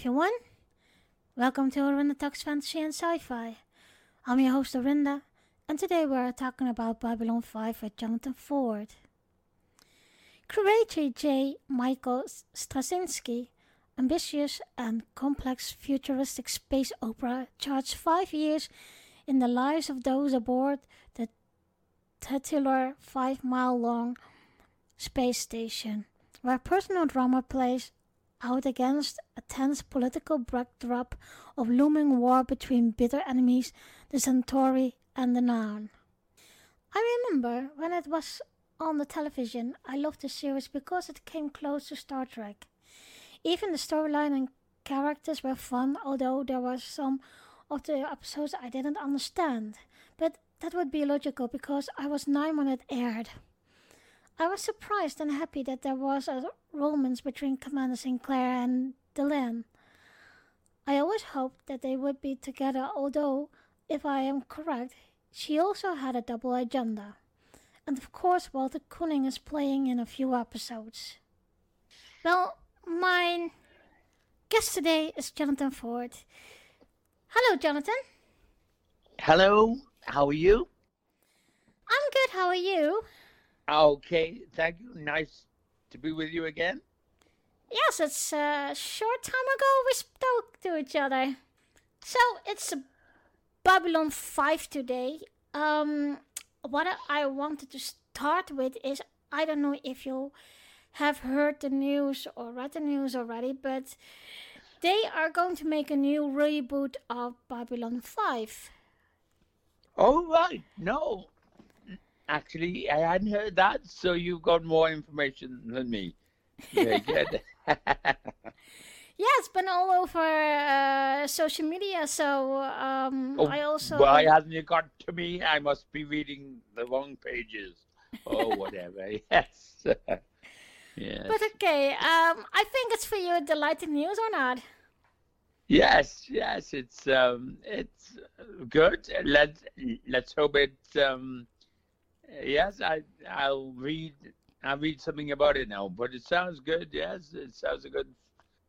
Hi everyone. Welcome to Orinda Talks Fantasy and Sci-Fi. I'm your host Orinda, and today we're talking about Babylon 5 with Jonathan Ford. Creator J. Michael Straczynski, ambitious and complex futuristic space opera charts five years in the lives of those aboard the titular five-mile-long space station, where personal drama plays out against a tense political backdrop of looming war between bitter enemies, the Centauri and the Narn. I remember when it was on the television, I loved the series because it came close to Star Trek. Even the storyline and characters were fun, although there were some of the episodes I didn't understand. But that would be logical because I was nine when it aired. I was surprised and happy that there was a romance between Commander Sinclair and Delenn. I always hoped that they would be together, although, if I am correct, she also had a double agenda. And of course, Walter Koenig is playing in a few episodes. Well, my guest today is Jonathan Ford. Hello, Jonathan. Hello, how are you? I'm good, how are you? Okay, thank you. Nice to be with you again. Yes, it's a short time ago we spoke to each other. So it's Babylon 5 today. Um, what I wanted to start with is I don't know if you have heard the news or read the news already, but they are going to make a new reboot of Babylon 5. Oh, right. No, Actually, I hadn't heard that, so you've got more information than me. Very good. yeah, it's been all over uh, social media, so um, oh, I also. Why hasn't it got to me? I must be reading the wrong pages or whatever. yes. yes. But okay, um, I think it's for you delighting news or not? Yes, yes, it's um, it's good. Let's let's hope it um, yes, I I'll read I'll read something about it now. But it sounds good. Yes, it sounds a good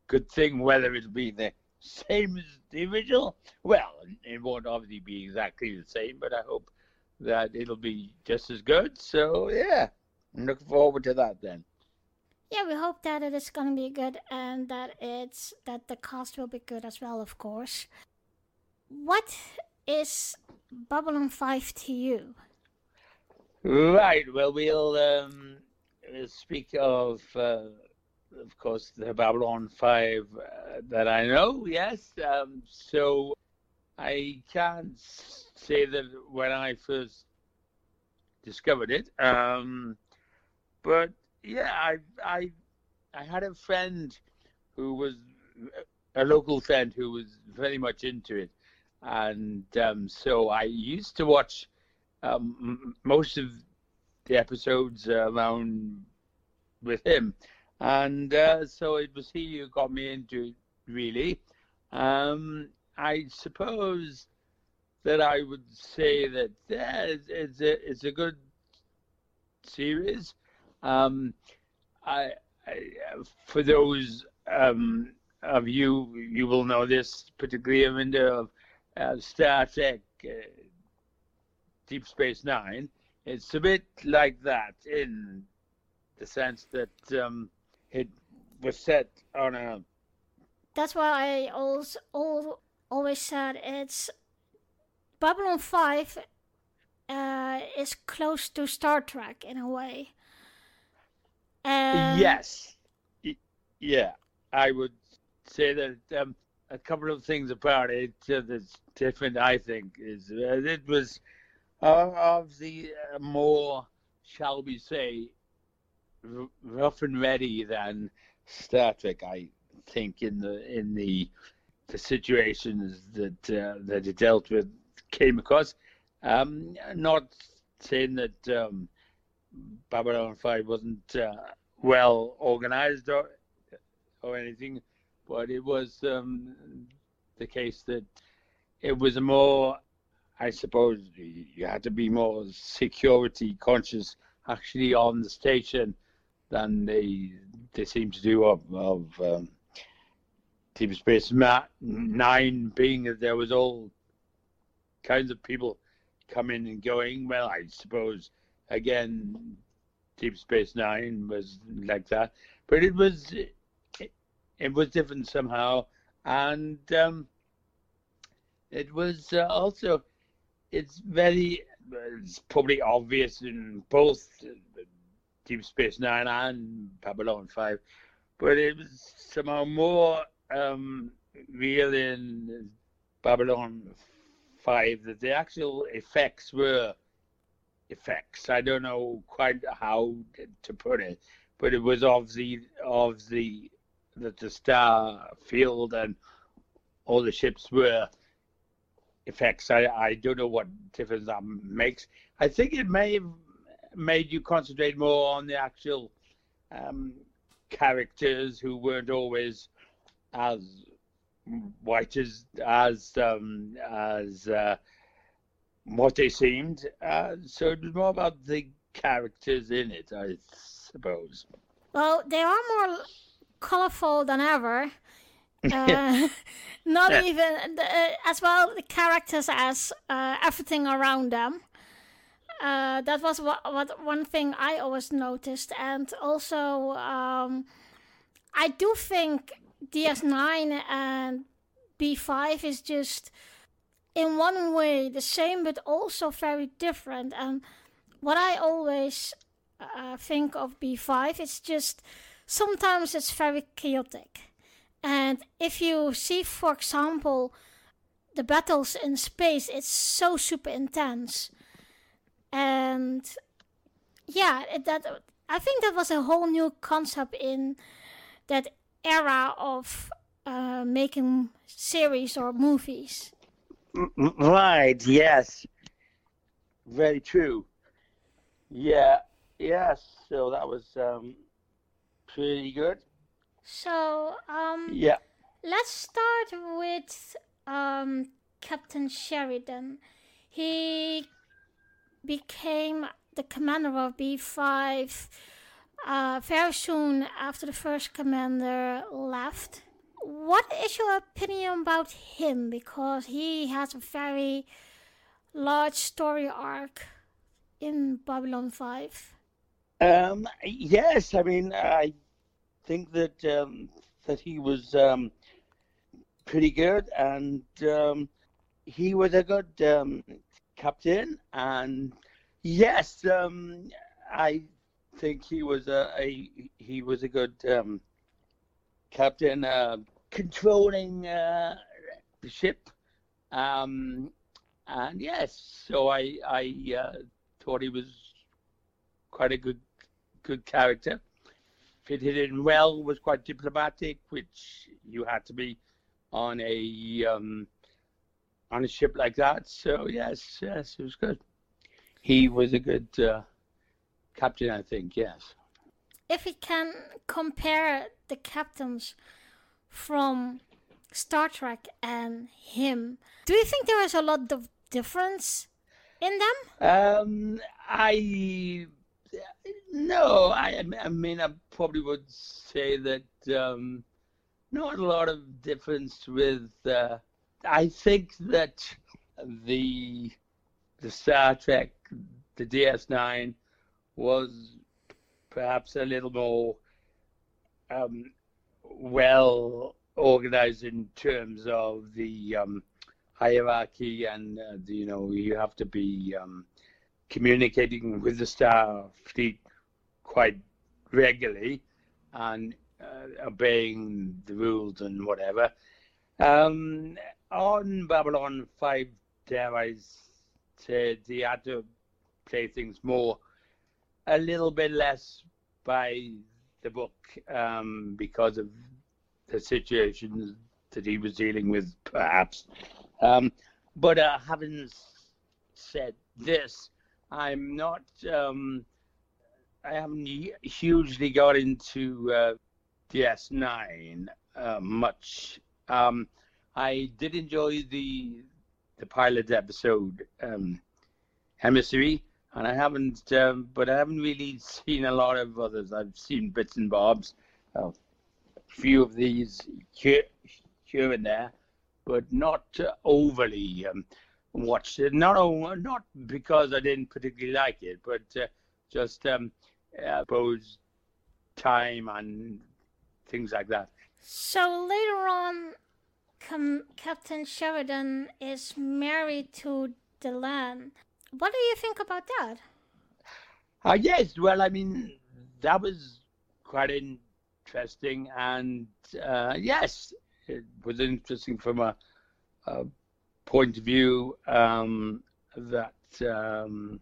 good thing. Whether it'll be the same as the original, well, it won't obviously be exactly the same. But I hope that it'll be just as good. So yeah, I'm looking forward to that then. Yeah, we hope that it is going to be good and that it's that the cast will be good as well, of course. What is Babylon 5 to you? Right. Well, we'll um, speak of, uh, of course, the Babylon 5 uh, that I know, yes. Um, so I can't say that when I first discovered it. Um, but yeah, I, I, I had a friend who was a local friend who was very much into it. And um, so I used to watch um, most of the episodes uh, around with him, and uh, so it was he who got me into it. Really, um, I suppose that I would say that yeah, it's, it's a it's a good series. Um, I, I, for those um, of you you will know this particularly the uh, Star Trek uh, Deep Space Nine, it's a bit like that in the sense that um, it was set on a. That's why I always always said it's Babylon Five uh, is close to Star Trek in a way. yes, yeah, I would say that um, a couple of things about it uh, that's different. I think is uh, it was uh, of the uh, more, shall we say, r- rough and ready than Star Trek. I think in the in the the situations that uh, that it dealt with came across. Um, not saying that um, Babylon Five wasn't uh, well organized or or anything, but it was um, the case that it was a more I suppose you had to be more security conscious actually on the station than they they seem to do of, of um, Deep Space Nine being that there was all kinds of people coming and going. Well, I suppose again, Deep Space Nine was like that, but it was it, it was different somehow, and um, it was uh, also it's very it's probably obvious in both Deep Space Nine and Babylon Five, but it was somehow more um, real in Babylon Five that the actual effects were effects. I don't know quite how to put it, but it was of the of the that the star field and all the ships were effects. I, I don't know what difference that makes. I think it may have made you concentrate more on the actual um, characters who weren't always as white as as um, as uh, what they seemed. Uh, so it was more about the characters in it, I suppose. Well, they are more colorful than ever. Uh, not even the, uh, as well the characters as uh, everything around them. Uh, that was what, what one thing I always noticed, and also um, I do think DS9 and B5 is just in one way the same, but also very different. And what I always uh, think of B5 is just sometimes it's very chaotic and if you see, for example, the battles in space, it's so super intense. And yeah, it, that I think that was a whole new concept in that era of uh, making series or movies. Right. Yes. Very true. Yeah. Yes. So that was um, pretty good. So, um, yeah. Let's start with um, Captain Sheridan. He became the commander of B5 uh, very soon after the first commander left. What is your opinion about him? Because he has a very large story arc in Babylon 5. Um, yes, I mean, I think that um, that he was um, pretty good, and um, he was a good um, captain. And yes, um, I think he was a, a he was a good um, captain, uh, controlling uh, the ship. and yes, so I I uh, thought he was quite a good good character fitted in well, was quite diplomatic, which you had to be on a um, on a ship like that. So yes, yes, it was good. He was a good uh, captain, I think. Yes. If we can compare the captains from Star Trek and him, do you think there is a lot of difference in them? Um, I no, I, I mean, I probably would say that um, not a lot of difference with. Uh, I think that the the Star Trek, the DS9, was perhaps a little more um, well organized in terms of the um, hierarchy, and uh, you know you have to be um, communicating with the Star Fleet quite regularly and uh, obeying the rules and whatever. Um, on Babylon 5, dare I say, they had to play things more, a little bit less by the book um, because of the situations that he was dealing with, perhaps. Um, but uh, having said this, I'm not. Um, I haven't hugely got into uh, DS9 uh, much. Um, I did enjoy the the pilot episode um, and I haven't, um, but I haven't really seen a lot of others. I've seen bits and bobs. a few of these here, here and there, but not uh, overly um, watched it. Not not because I didn't particularly like it, but uh, just um, I suppose time and things like that. So later on, Com- Captain Sheridan is married to Delenn. What do you think about that? Uh, yes, well, I mean, that was quite interesting, and uh, yes, it was interesting from a, a point of view um, that um,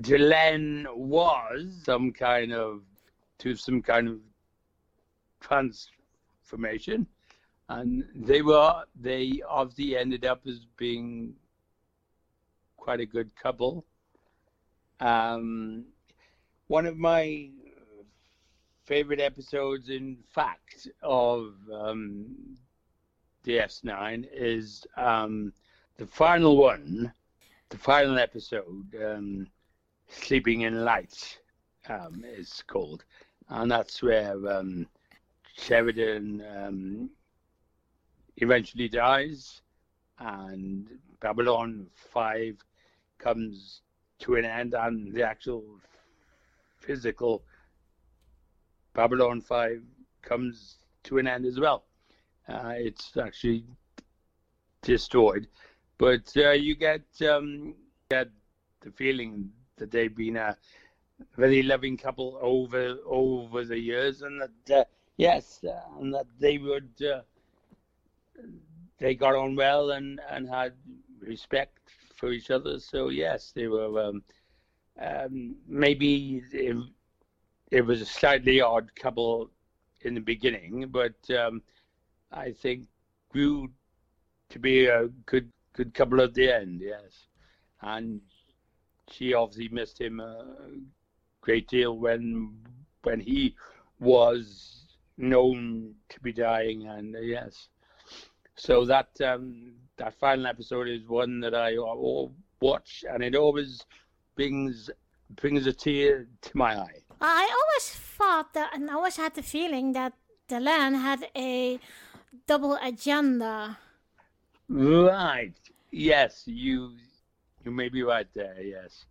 Delenn was some kind of to some kind of transformation, and they were they obviously ended up as being quite a good couple. Um, one of my favorite episodes, in fact, of um, DS9 is um, the final one, the final episode, um, Sleeping in Light, um, is called. And that's where um, Sheridan um, eventually dies and Babylon 5 comes to an end and the actual physical Babylon 5 comes to an end as well. Uh, it's actually destroyed, but uh, you get um, get the feeling that they've been a very loving couple over over the years, and that uh, yes, uh, and that they would uh, they got on well and and had respect for each other. So yes, they were um, um, maybe it, it, was a slightly odd couple in the beginning, but um, I think grew to be a good good couple at the end. Yes, and she obviously missed him a great deal when when he was known to be dying, and uh, yes. So that um, that final episode is one that I watch, and it always brings brings a tear to my eye. I always thought that, and I always had the feeling that Delenn had a double agenda. Right. Yes, you you may be right there. Yes.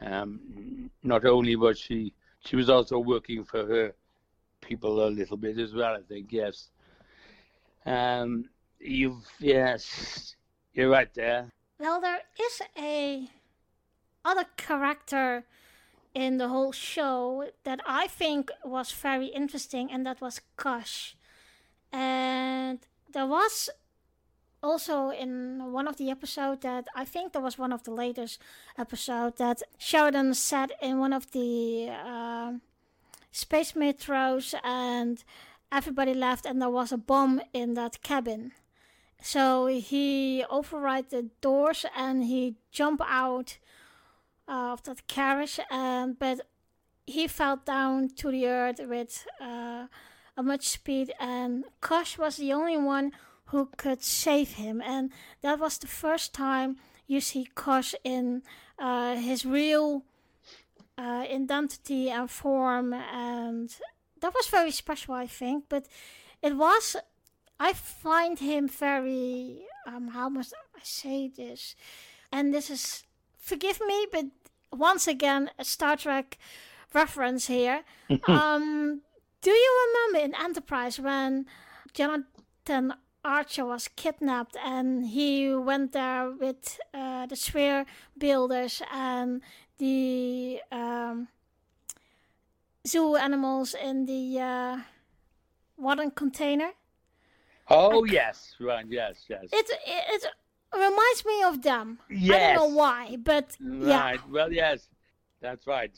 Um, not only was she she was also working for her people a little bit as well. I think. Yes. Um, You've yes, you're right there. Well, there is a other character in the whole show that I think was very interesting, and that was Kosh. And there was also in one of the episodes that I think there was one of the latest episode that Sheridan said in one of the uh, space metros, and everybody left, and there was a bomb in that cabin. So he override the doors and he jump out of that carriage, and but he fell down to the earth with uh, a much speed, and Kosh was the only one who could save him, and that was the first time you see Kosh in uh, his real uh, identity and form, and that was very special, I think. But it was I find him very um how must I say this? And this is forgive me, but once again a Star Trek reference here. um do you remember in Enterprise when Jonathan Archer was kidnapped and he went there with uh, the sphere builders and the um, zoo animals in the uh, water container? Oh yes, right. Yes, yes. It it, reminds me of them. Yes. I don't know why, but yeah. Right. Well, yes, that's right.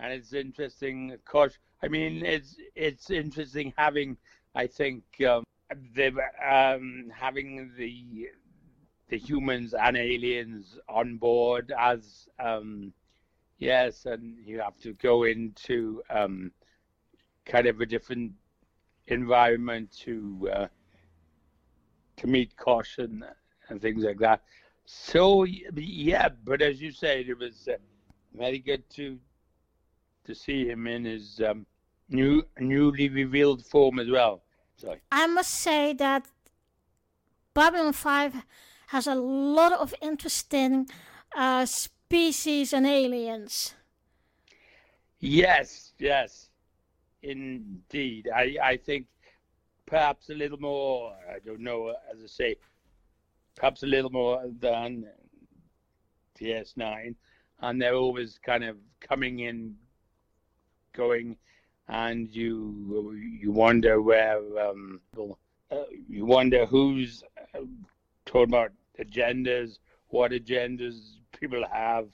And it's interesting, of course. I mean, it's it's interesting having, I think, um, the um, having the the humans and aliens on board as um, yes, and you have to go into um, kind of a different environment to. Uh, to meet caution and things like that. So yeah, but as you said, it was uh, very good to to see him in his um, new newly revealed form as well. Sorry. I must say that Babylon 5 has a lot of interesting uh, species and aliens. Yes, yes, indeed. I, I think perhaps a little more, I don't know, as I say, perhaps a little more than DS9. And they're always kind of coming in, going, and you you wonder where um, uh, you wonder who's uh, talking about agendas, what agendas people have,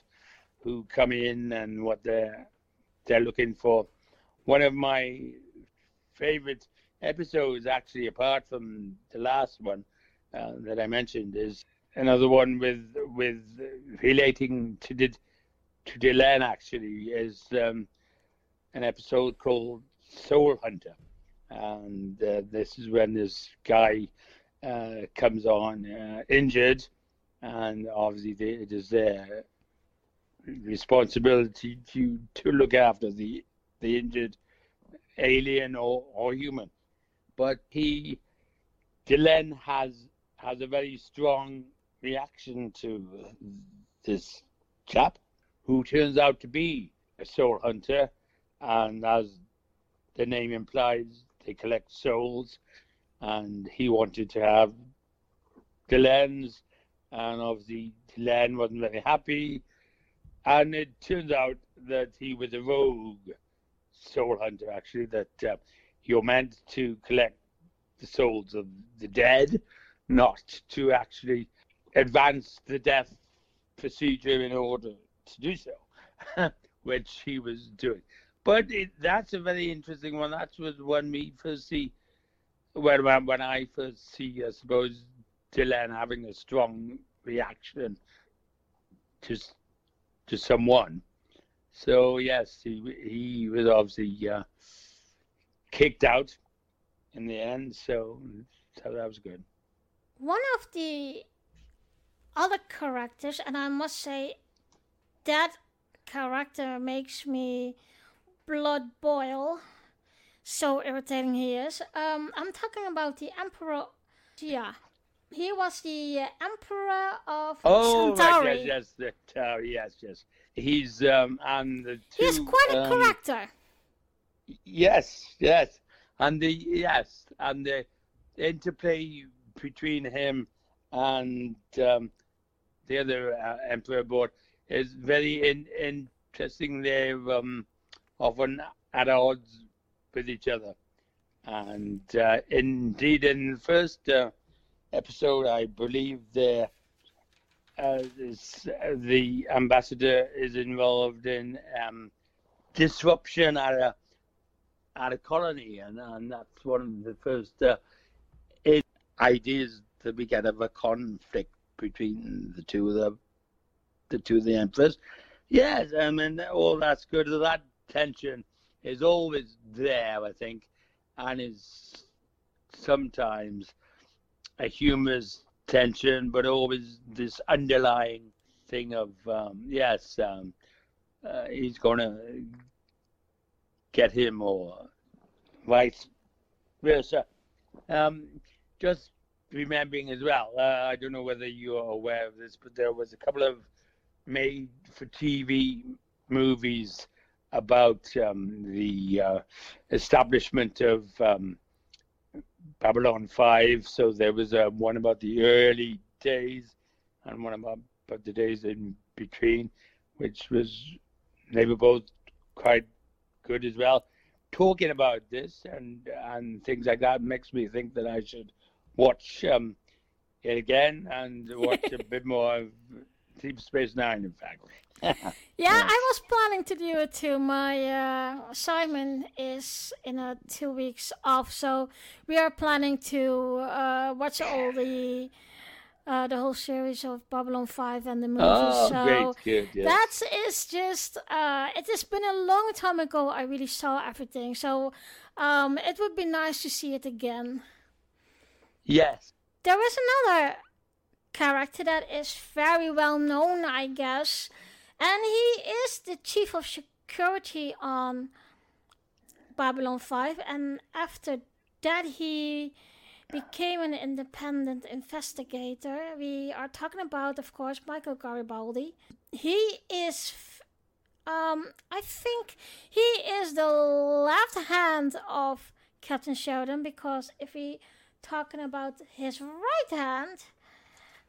who come in and what they're they're looking for. One of my favorite episodes, actually, apart from the last one uh, that I mentioned, is another one with with relating to the to Delenn. Actually, is um, an episode called Soul Hunter, and uh, this is when this guy uh, comes on uh, injured, and obviously it is their responsibility to to look after the the injured alien or, or human. But he, Delenn has has a very strong reaction to this chap, who turns out to be a soul hunter, and as the name implies, they collect souls, and he wanted to have Delenn's, and obviously Delenn wasn't very happy, and it turns out that he was a rogue soul hunter, actually, that uh, you're meant to collect the souls of the dead, not to actually advance the death procedure in order to do so, which he was doing. But it, that's a very interesting one. That was when we first see, when, when I first see, I suppose, Delenn having a strong reaction to to someone. So yes, he he was obviously uh, kicked out in the end. So so that was good. One of the other characters, and I must say that character makes me blood boil. So irritating he is. Um, I'm talking about the Emperor. Yeah, he was the Emperor of oh, Centauri. Right, yes, yes, the, uh, yes, yes. He's um, and the two, He's quite a um, character. Yes, yes, and the yes, and the interplay between him and um, the other uh, emperor board is very in, interesting. They're um, often at odds with each other, and uh, indeed, in the first uh, episode, I believe the uh, uh, the ambassador is involved in um, disruption at a at a colony, and, and that's one of the first uh, ideas that we get of a conflict between the two of the the two of the emperors. Yes, I mean all that's good. That tension is always there, I think, and is sometimes a humorous tension, but always this underlying thing of um, yes, um, uh, he's to get him or vice versa. Um, just remembering as well, uh, I don't know whether you are aware of this, but there was a couple of made for TV movies about um, the uh, establishment of um, Babylon 5. So there was uh, one about the early days and one about, about the days in between, which was, they were both quite good as well. Talking about this and and things like that makes me think that I should watch um, it again and watch a bit more of Deep Space Nine, in fact. yeah, I was planning to do it too. My uh, assignment is in a two weeks off, so we are planning to uh, watch all the uh, the whole series of Babylon Five and the movie. Oh, so great, good. Yes. that is just. Uh, it has been a long time ago. I really saw everything, so um, it would be nice to see it again. Yes. There was another character that is very well known, I guess, and he is the chief of security on Babylon 5. And after that, he became an independent investigator. We are talking about, of course, Michael Garibaldi. He is, um, I think, he is the left hand of Captain Sheridan because if we talking about his right hand,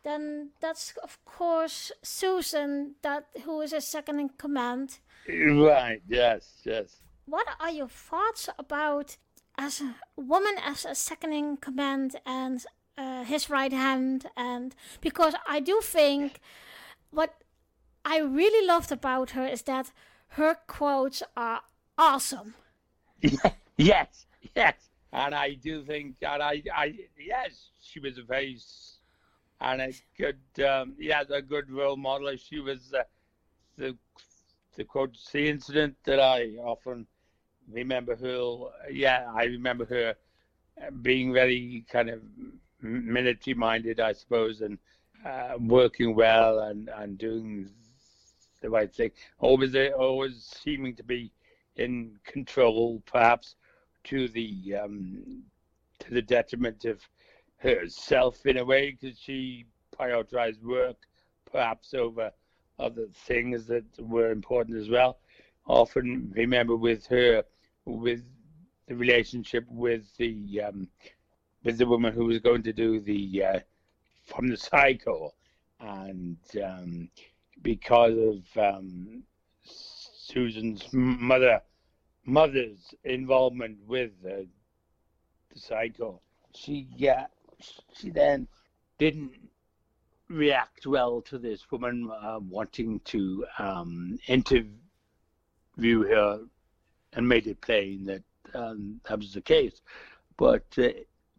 then that's of course Susan, that who is his second in command. Right. Yes. Yes. What are your thoughts about as a woman as a second in command and uh, his right hand? And because I do think what I really loved about her is that her quotes are awesome. yes. Yes. And I do think that I, I yes, she was a very and a good, um, yeah, a good role model. She was uh, the the quote the incident that I often remember her. Yeah, I remember her being very kind of military minded, I suppose, and uh, working well and and doing the right thing. Always always seeming to be in control, perhaps to the um, to the detriment of herself in a way because she prioritized work perhaps over other things that were important as well. Often remember with her with the relationship with the um, with the woman who was going to do the uh, from the Psi Corps and um, because of um, Susan's mother mother's involvement with uh, the Psi Corps, she yeah, she then didn't react well to this woman uh, wanting to um, interview her and made it plain that um, that was the case. But uh,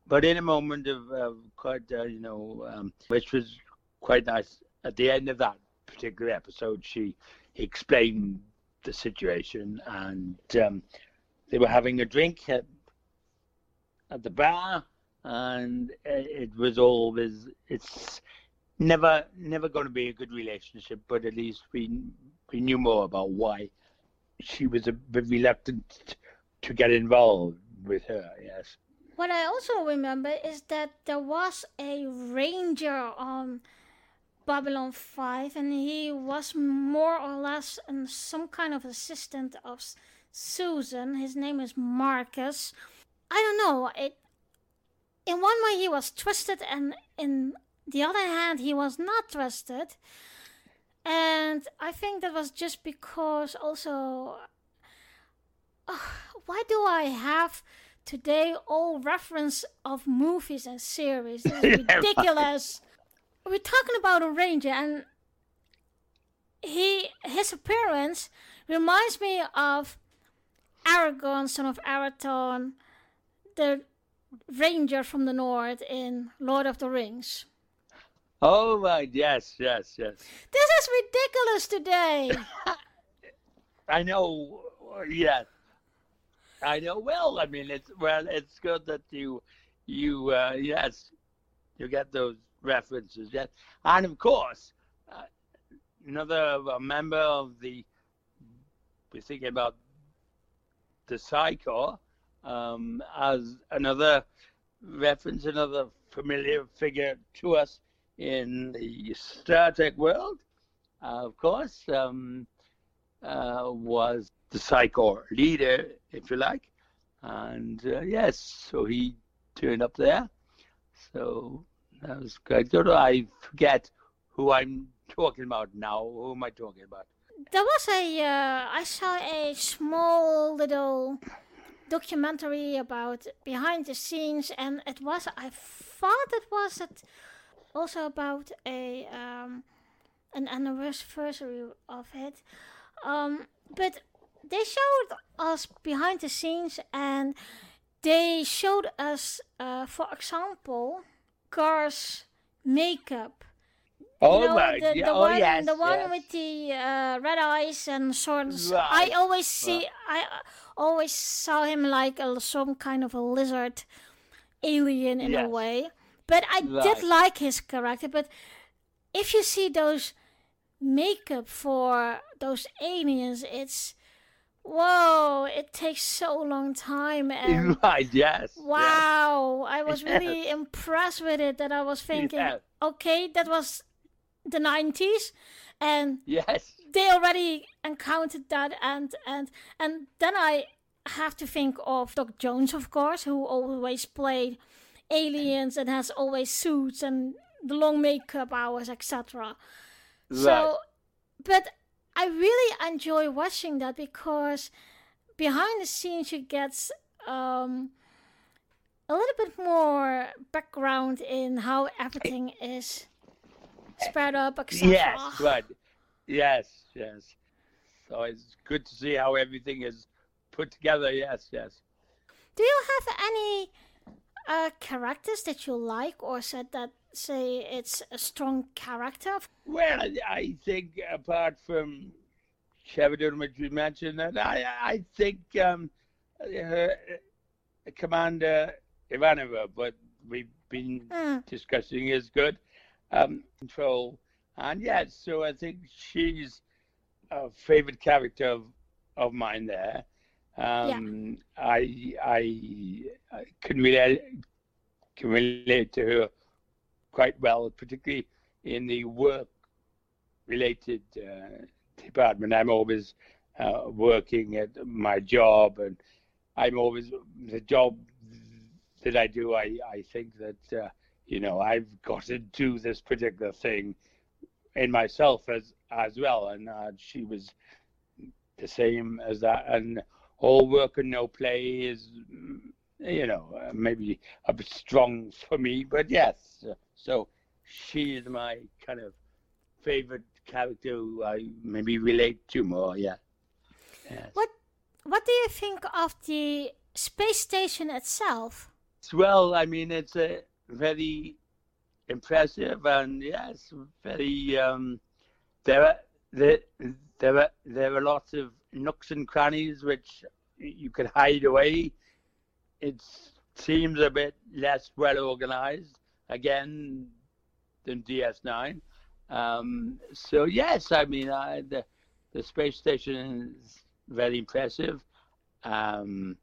but in a moment of quite uh, you know um, which was quite nice at the end of that particular episode, she explained the situation, and um, they were having a drink at, at the bar, and it was always it's never never going to be a good relationship, but at least we we knew more about why she was a bit reluctant to get involved with her. Yes. What I also remember is that there was a ranger on Babylon 5, and he was more or less some kind of assistant of Susan. His name is Marcus. I don't know. It in one way he was twisted, and in the other hand he was not trusted. And I think that was just because also. Uh, why do I have today all reference of movies and series? This is ridiculous we're talking about a ranger and he his appearance reminds me of Aragorn, son of Arathorn, the ranger from the north in Lord of the Rings. Oh my, yes, yes, yes. This is ridiculous today. I know, yes. I know. Well, I mean, it's well, it's good that you, you, uh, yes, you get those references. Yes, and of course, uh, another member of the we're thinking about the Psi Corps um, as another reference, another familiar figure to us in the Star Trek world. Uh, of course, um, uh, was the Psi Corps leader, if you like, and uh, yes, so he turned up there. So that was good. I forget who I'm talking about now. Who am I talking about? There was a. Uh, I saw a small little documentary about behind the scenes, and it was. I thought it was it also about a um, an anniversary of it, um, but they showed us behind the scenes, and they showed us, uh, for example cars makeup. Oh, you know, the, the, oh one, yes, the one yes. with the uh, red eyes and swords. Right. I always see, I always saw him like a, some kind of a lizard alien in yes. a way. But I right. did like his character. But if you see those makeup for those aliens, it's Whoa! It takes so long time, and right? Yes. wow, I was really impressed with it. That I was thinking, okay, that was the '90s, and Yes. they already encountered that and and and then i have to think of doug jones of course who always played aliens and has always suits and the long makeup hours etc so but i really enjoy watching that because behind the scenes you get um a little bit more background in how everything is spread up etc Yes. Right. Yes. Yes. So it's good to see how everything is put together. Yes. Yes. Do you have any uh, characters that you like, or said that say it's a strong character? Well, I, think apart from Sheridan, which we mentioned, that I I think um, uh, Commander Ivanova, but we've been Mm, discussing is good. Um, control, and yes, so I think she's a favorite character of, of mine there. Um, I, I I can relate can relate to her quite well, particularly in the work related uh, department. I'm always uh, working at my job, and I'm always the job that I do. I I think that uh, you know I've got to do this particular thing in myself as as well, and uh, she was the same as that, and all work and no play is mm, you know uh, maybe a bit strong for me, but yes. So she is my kind of favorite character who I maybe relate to more. Yeah. Yes. What What do you think of the space station itself? Well, I mean, it's a very impressive and yes, very. Um, there are there there are there are lots of nooks and crannies which you can hide away. It seems a bit less well organized again than DS9. Um, so yes, I mean, I, the the space station is very impressive. Um,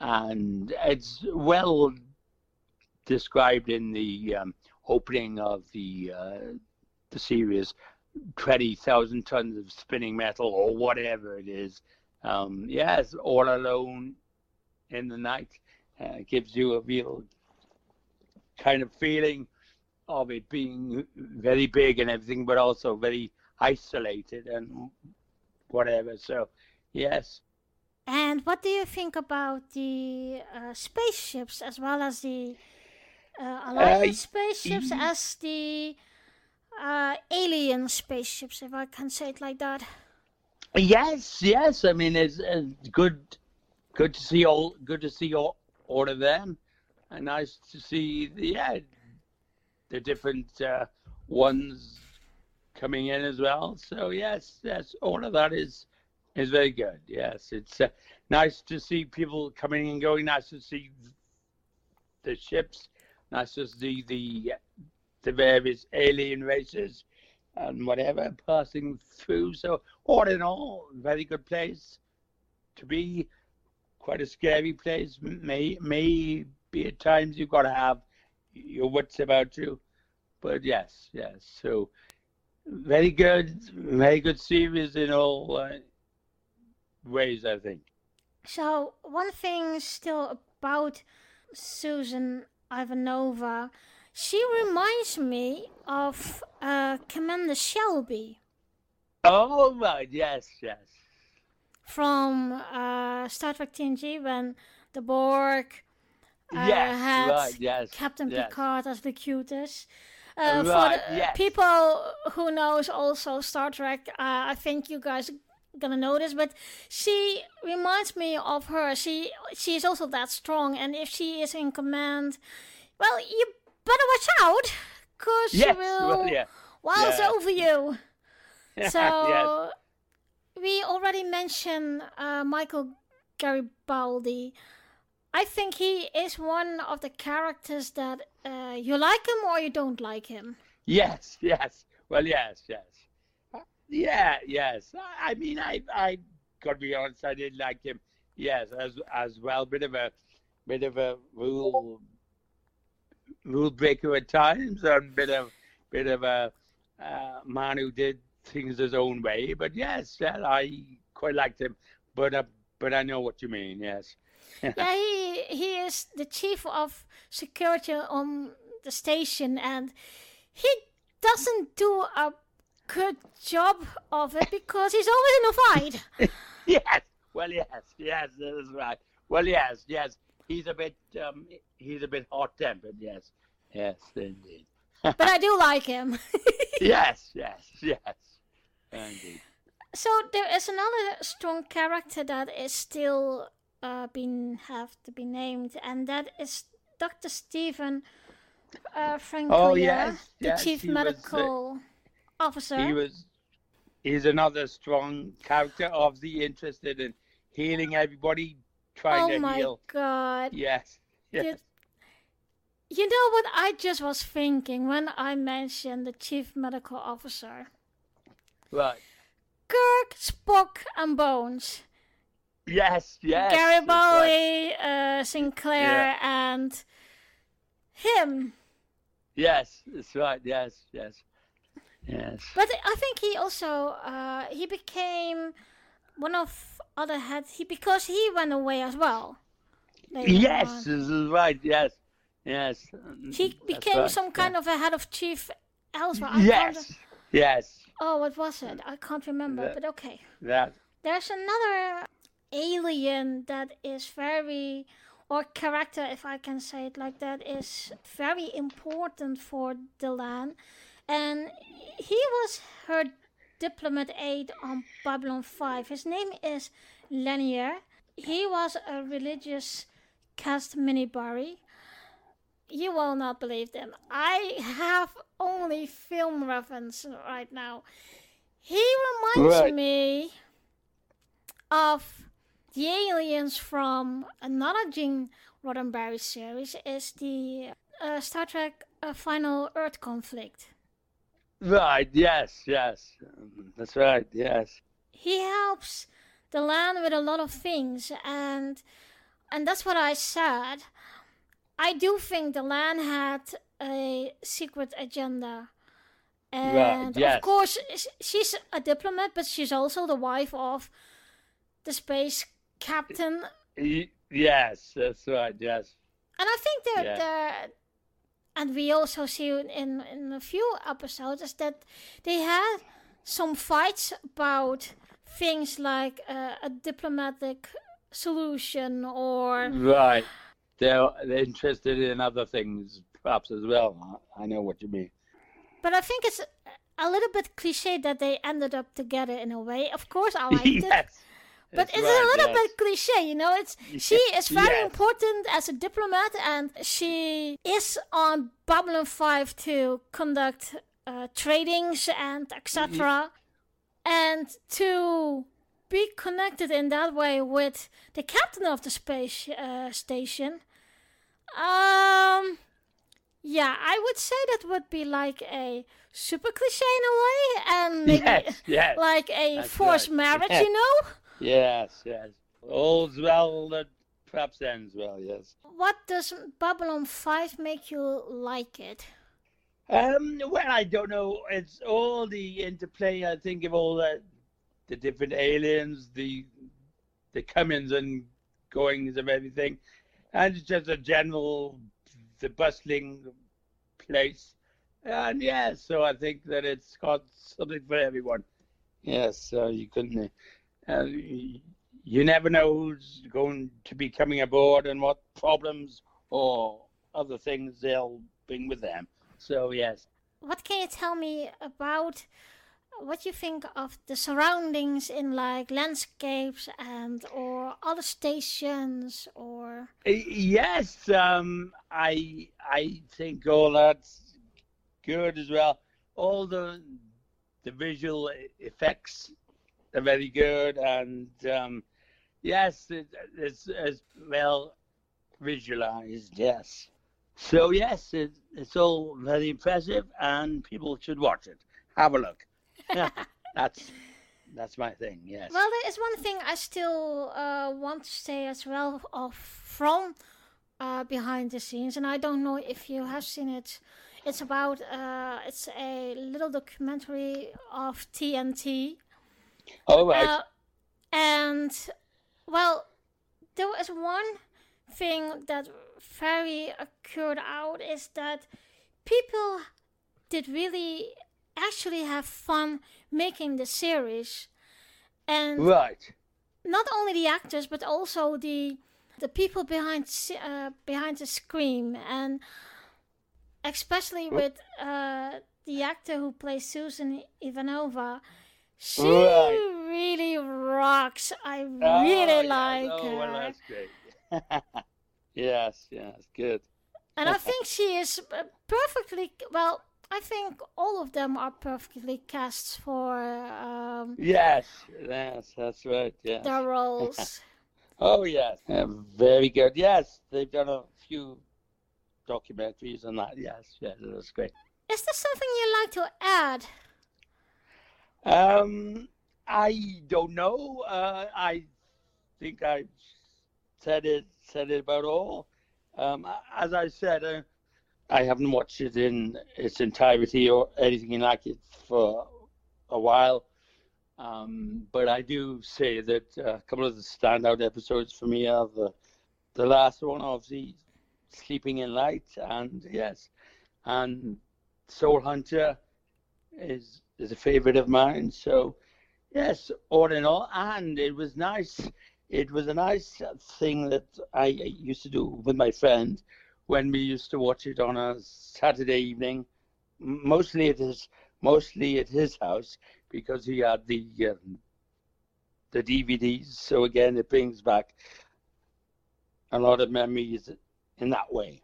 and it's well described in the um, opening of the uh, the series. Twenty thousand tons of spinning metal, or whatever it is. Um, yes, all alone in the night uh, gives you a real kind of feeling of it being very big and everything, but also very isolated and whatever. So, yes, And what do you think about the uh, spaceships as well as the uh, Alliance spaceships y- as the uh, alien spaceships, if I can say it like that? Yes, yes. I mean, it's, it's good, good to see all, good to see all, all of them, and nice to see the yeah, the different uh, ones coming in as well. So yes, yes, all of that is is very good. Yes, it's uh, nice to see people coming and going. Nice to see the ships. Nice just see the the various alien races and whatever passing through. So all in all, very good place to be. Quite a scary place. May may be at times you've got to have your wits about you, but yes, yes. So very good, very good series in all uh, ways. I think. So, one thing still about Susan Ivanova, she reminds me of uh, Commander Shelby Oh my yes, yes, from uh, Star Trek TNG when the Borg uh, yes, had right, yes, Captain yes. Picard as Locutus. Uh, Right, for the yes. people who knows also Star Trek, uh, I think you guys gonna this, but she reminds me of her. She she is also that strong, and if she is in command, well, you better watch out, cause Yes, she will well, yeah, waltz yeah. over you. So we already mentioned uh, Michael Garibaldi. I think he is one of the characters that uh, you like him or you don't like him. Yes, yes. Well, yes, yes. Yeah, yes. I, mean, I I got to be honest, I didn't like him. Yes, as as well, bit of a bit of a rule rule breaker at times, and bit of bit of a uh, man who did things his own way. But yes, I quite liked him. But uh, but I know what you mean. Yes. yeah, he he is the chief of security on the station, and he doesn't do a good job of it because he's always in a fight. yes. Well, yes, yes, that is right. Well, yes, yes. He's a bit um, he's a bit hot tempered. Yes, yes, indeed. but I do like him. yes, yes, yes, indeed. So there is another strong character that is still uh, been have to be named, and that is Dr. Stephen uh, oh, yes, the yes, chief medical was, uh, officer. He was. He's another strong character, obviously interested in healing everybody, trying oh to my heal. god! Yes. yes. Did, you know what I just was thinking when I mentioned the chief medical officer? Right. Kirk, Spock, and Bones. Yes, yes. Garibaldi, right. uh, Sinclair, yeah. and him. Yes, that's right. Yes, yes, yes. But I think he also uh, he became one of other heads. He because he went away as well. Yes, this is right. Yes, yes. He became right. some kind yeah. of a head of chief elsewhere. I yes, yes. Oh, what was it? I can't remember. That, but okay. That. There's another alien that is very or character, if I can say it like that, is very important for Delenn. And he was her diplomat aide on Babylon 5. His name is Lennier. He was a religious caste Minbari. You will not believe them. I have only film reference right now. He reminds right. me of the aliens from another Gene Roddenberry series is the uh, Star Trek uh, Final Earth Conflict. Right, yes, yes. That's right, yes. He helps Delenn with a lot of things and and that's what I said. I do think Delenn had a secret agenda. And right, yes. of course, she's a diplomat, but she's also the wife of the space captain. Yes, that's right. Yes. And I think that yeah. the and we also see in in a few episodes is that they had some fights about things like uh, a diplomatic solution or right. They're they're interested in other things perhaps as well. I know what you mean. But I think it's a little bit cliche that they ended up together in a way. Of course, I liked yes. it but it's, it's right, a little yes. bit cliche, you know. It's she is very yes. important as a diplomat, and she is on Babylon Five to conduct uh, tradings and etc. Mm-hmm. And to be connected in that way with the captain of the space uh, station. Um, yeah, I would say that would be like a super cliche in a way, and maybe yes, yes. like a That's forced right. marriage, yes. you know. Yes, yes. All's well that perhaps ends well, yes. What does Babylon 5 make you like it? Um, well, I don't know. It's all the interplay, I think, of all the, the different aliens, the the comings and goings of everything, and it's just a general, the bustling place. And yes, so I think that it's got something for everyone. Yes, so you couldn't uh, you never know who's going to be coming aboard and what problems or other things they'll bring with them. So yes. What can you tell me about what you think of the surroundings in like landscapes and or other stations or? Yes, um, I I think all that's good as well. All the the visual effects they're very good, and um, yes, it, it's, it's well visualized. Yes, so yes, it, it's all very impressive, and people should watch it. Have a look. That's that's my thing. Yes. Well, there is one thing I still uh, want to say as well of from uh, behind the scenes, and I don't know if you have seen it. It's about uh, it's a little documentary of TNT. Oh right. Uh, and well, there was one thing that very occurred out is that people did really actually have fun making the series, and right. not only the actors but also the the people behind uh, behind the screen and especially with uh, the actor who plays Susan Ivanova. She Right. really rocks. I Oh, really like oh, her. well, that's great. yes, yes, good. And I think she is uh, perfectly well. I think all of them are perfectly cast for um, Yes, yes, that's right. Yes. their roles. Oh yes, Uh, very good. Yes, they've done a few documentaries on that. Yes, yes, that's great. is there something you'd like to add? Um, I don't know. Uh, I think I said it said it about all. Um, as I said, uh, I haven't watched it in its entirety or anything like it for a while. Um, but I do say that uh, a couple of the standout episodes for me are the the last one, obviously, Sleeping in Light, and yes, and Soul Hunter is is a favorite of mine. So, yes, all in all, and it was nice. It was a nice thing that I used to do with my friend when we used to watch it on a Saturday evening, mostly at his mostly at his house because he had the um, the DVDs. So again, it brings back a lot of memories in that way.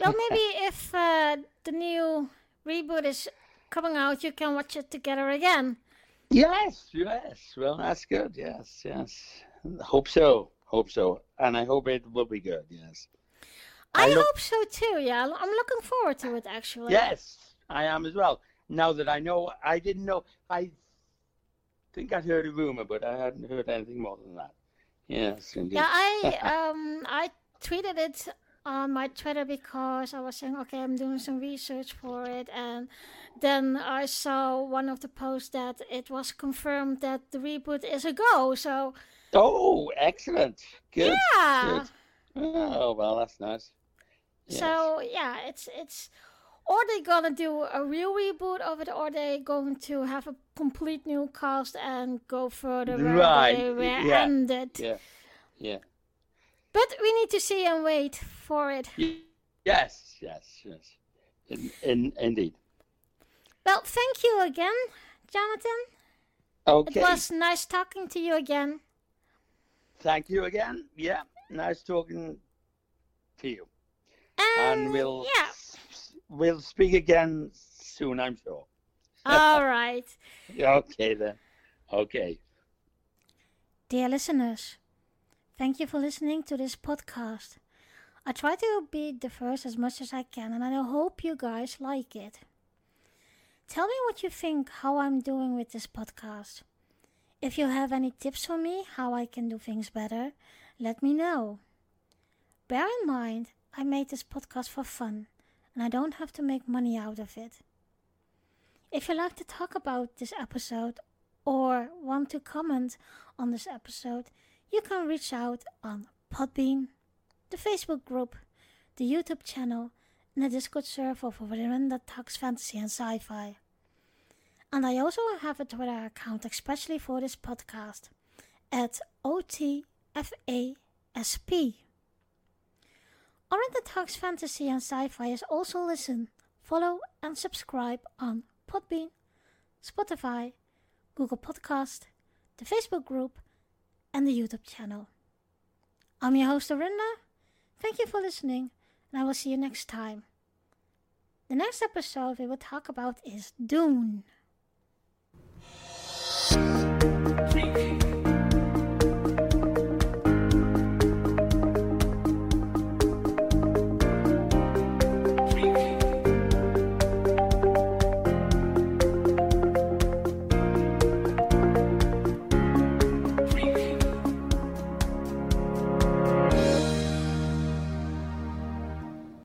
Well, maybe if uh, the new reboot is coming out, you can watch it together again. Yes, yes. Well, that's good. Yes, yes. Hope so. Hope so. And I hope it will be good. Yes. I, I look- hope so too. Yeah, I'm looking forward to it actually. Yes, I am as well. Now that I know, I didn't know. I think I'd heard a rumor, but I hadn't heard anything more than that. Yes, indeed. Yeah, I um I tweeted it Um, on my Twitter because I was saying, okay, I'm doing some research for it, and then I saw one of the posts that it was confirmed that the reboot is a go. So Oh, excellent. Good. yeah, Good. Oh, well, that's nice. Yes. so yeah, it's it's. Or they gonna do a real reboot of it, or they going to have a complete new cast and go further where Right, they were yeah, ended. Yeah. Yeah. But we need to see and wait for it. Yes, yes, yes. In, in, indeed. Well, thank you again, Jonathan. Okay. It was nice talking to you again. Thank you again. Yeah. Nice talking to you. And, And we'll yeah. we'll speak again soon, I'm sure. All right. Okay then. Okay. Dear listeners, thank you for listening to this podcast. I try to be diverse as much as I can, and I hope you guys like it. Tell me what you think how I'm doing with this podcast. If you have any tips for me how I can do things better, let me know. Bear in mind, I made this podcast for fun, and I don't have to make money out of it. If you like to talk about this episode or want to comment on this episode, you can reach out on Podbean, the Facebook group, the YouTube channel, and the Discord server for Women That Talks Fantasy and Sci-Fi. And I also have a Twitter account especially for this podcast at OTFASP. Orin Talks Fantasy and Sci-Fi is also listen, follow and subscribe on Podbean, Spotify, Google Podcast, the Facebook group, and the YouTube channel. I'm your host, Arinda. Thank you for listening, and I will see you next time. The next episode we will talk about is Dune.